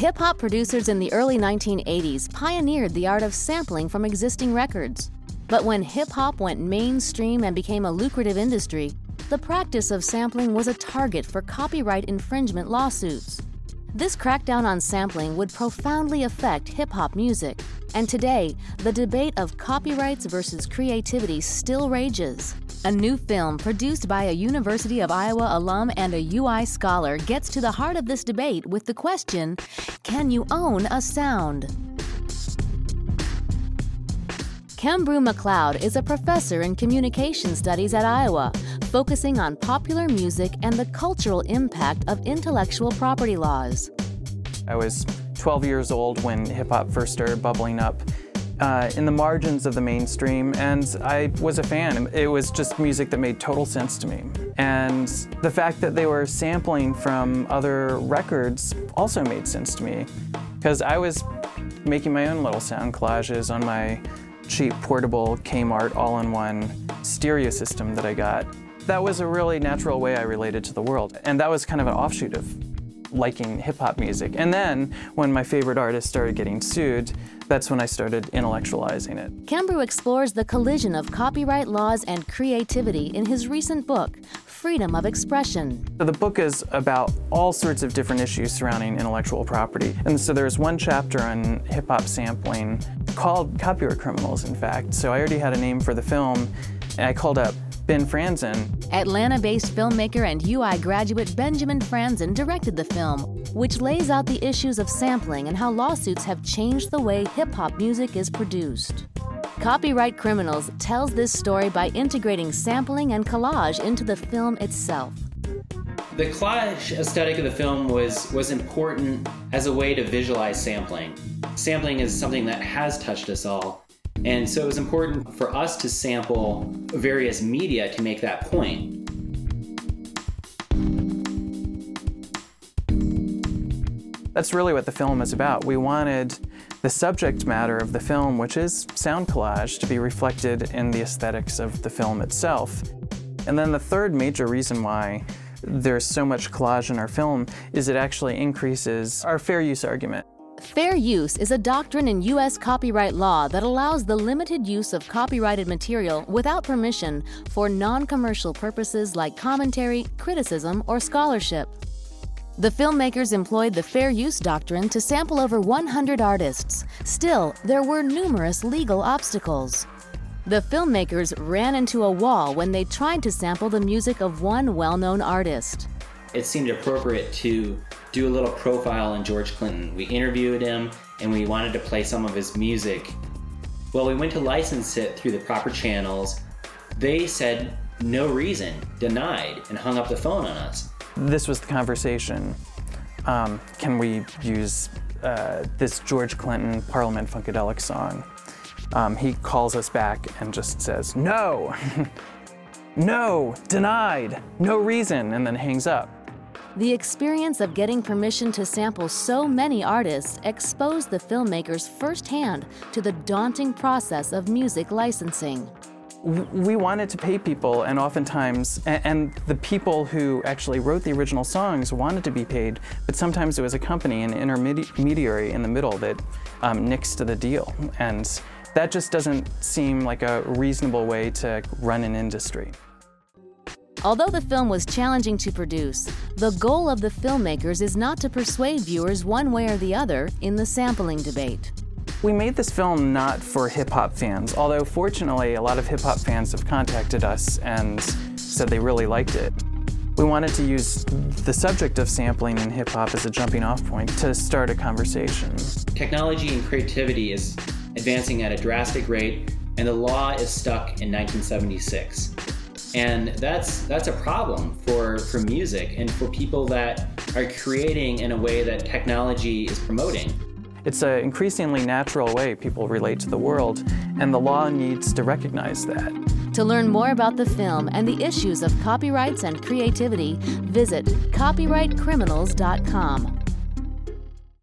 Hip hop producers in the early 1980s pioneered the art of sampling from existing records. But when hip hop went mainstream and became a lucrative industry, the practice of sampling was a target for copyright infringement lawsuits. This crackdown on sampling would profoundly affect hip hop music, and today, the debate of copyrights versus creativity still rages. A new film produced by a University of Iowa alum and a UI scholar gets to the heart of this debate with the question Can you own a sound? Kembrew McLeod is a professor in communication studies at Iowa, focusing on popular music and the cultural impact of intellectual property laws. I was 12 years old when hip hop first started bubbling up uh, in the margins of the mainstream, and I was a fan. It was just music that made total sense to me. And the fact that they were sampling from other records also made sense to me, because I was making my own little sound collages on my cheap portable Kmart all-in-one stereo system that I got. That was a really natural way I related to the world, and that was kind of an offshoot of liking hip hop music. And then when my favorite artists started getting sued, that's when I started intellectualizing it. Kembrew explores the collision of copyright laws and creativity in his recent book, Freedom of Expression. So the book is about all sorts of different issues surrounding intellectual property. And so there's one chapter on hip hop sampling called Copyright Criminals, in fact. So I already had a name for the film, and I called up Ben Franzen. Atlanta based filmmaker and UI graduate Benjamin Franzen directed the film, which lays out the issues of sampling and how lawsuits have changed the way hip hop music is produced. Copyright Criminals tells this story by integrating sampling and collage into the film itself. The collage aesthetic of the film was, was important as a way to visualize sampling. Sampling is something that has touched us all, and so it was important for us to sample various media to make that point. That's really what the film is about. We wanted the subject matter of the film, which is sound collage, to be reflected in the aesthetics of the film itself. And then the third major reason why there's so much collage in our film is it actually increases our fair use argument. Fair use is a doctrine in U.S. copyright law that allows the limited use of copyrighted material without permission for non commercial purposes like commentary, criticism, or scholarship. The filmmakers employed the fair use doctrine to sample over 100 artists. Still, there were numerous legal obstacles. The filmmakers ran into a wall when they tried to sample the music of one well known artist. It seemed appropriate to do a little profile on George Clinton. We interviewed him and we wanted to play some of his music. Well, we went to license it through the proper channels. They said no reason, denied, and hung up the phone on us. This was the conversation. Um, can we use uh, this George Clinton Parliament Funkadelic song? Um, he calls us back and just says, no, no, denied, no reason, and then hangs up. The experience of getting permission to sample so many artists exposed the filmmakers firsthand to the daunting process of music licensing. We wanted to pay people, and oftentimes, and the people who actually wrote the original songs wanted to be paid, but sometimes it was a company, an intermediary in the middle that um, nixed the deal. And that just doesn't seem like a reasonable way to run an industry. Although the film was challenging to produce, the goal of the filmmakers is not to persuade viewers one way or the other in the sampling debate. We made this film not for hip hop fans, although fortunately a lot of hip hop fans have contacted us and said they really liked it. We wanted to use the subject of sampling in hip hop as a jumping off point to start a conversation. Technology and creativity is advancing at a drastic rate, and the law is stuck in 1976 and that's that's a problem for for music and for people that are creating in a way that technology is promoting. It's an increasingly natural way people relate to the world and the law needs to recognize that. To learn more about the film and the issues of copyrights and creativity visit copyrightcriminals.com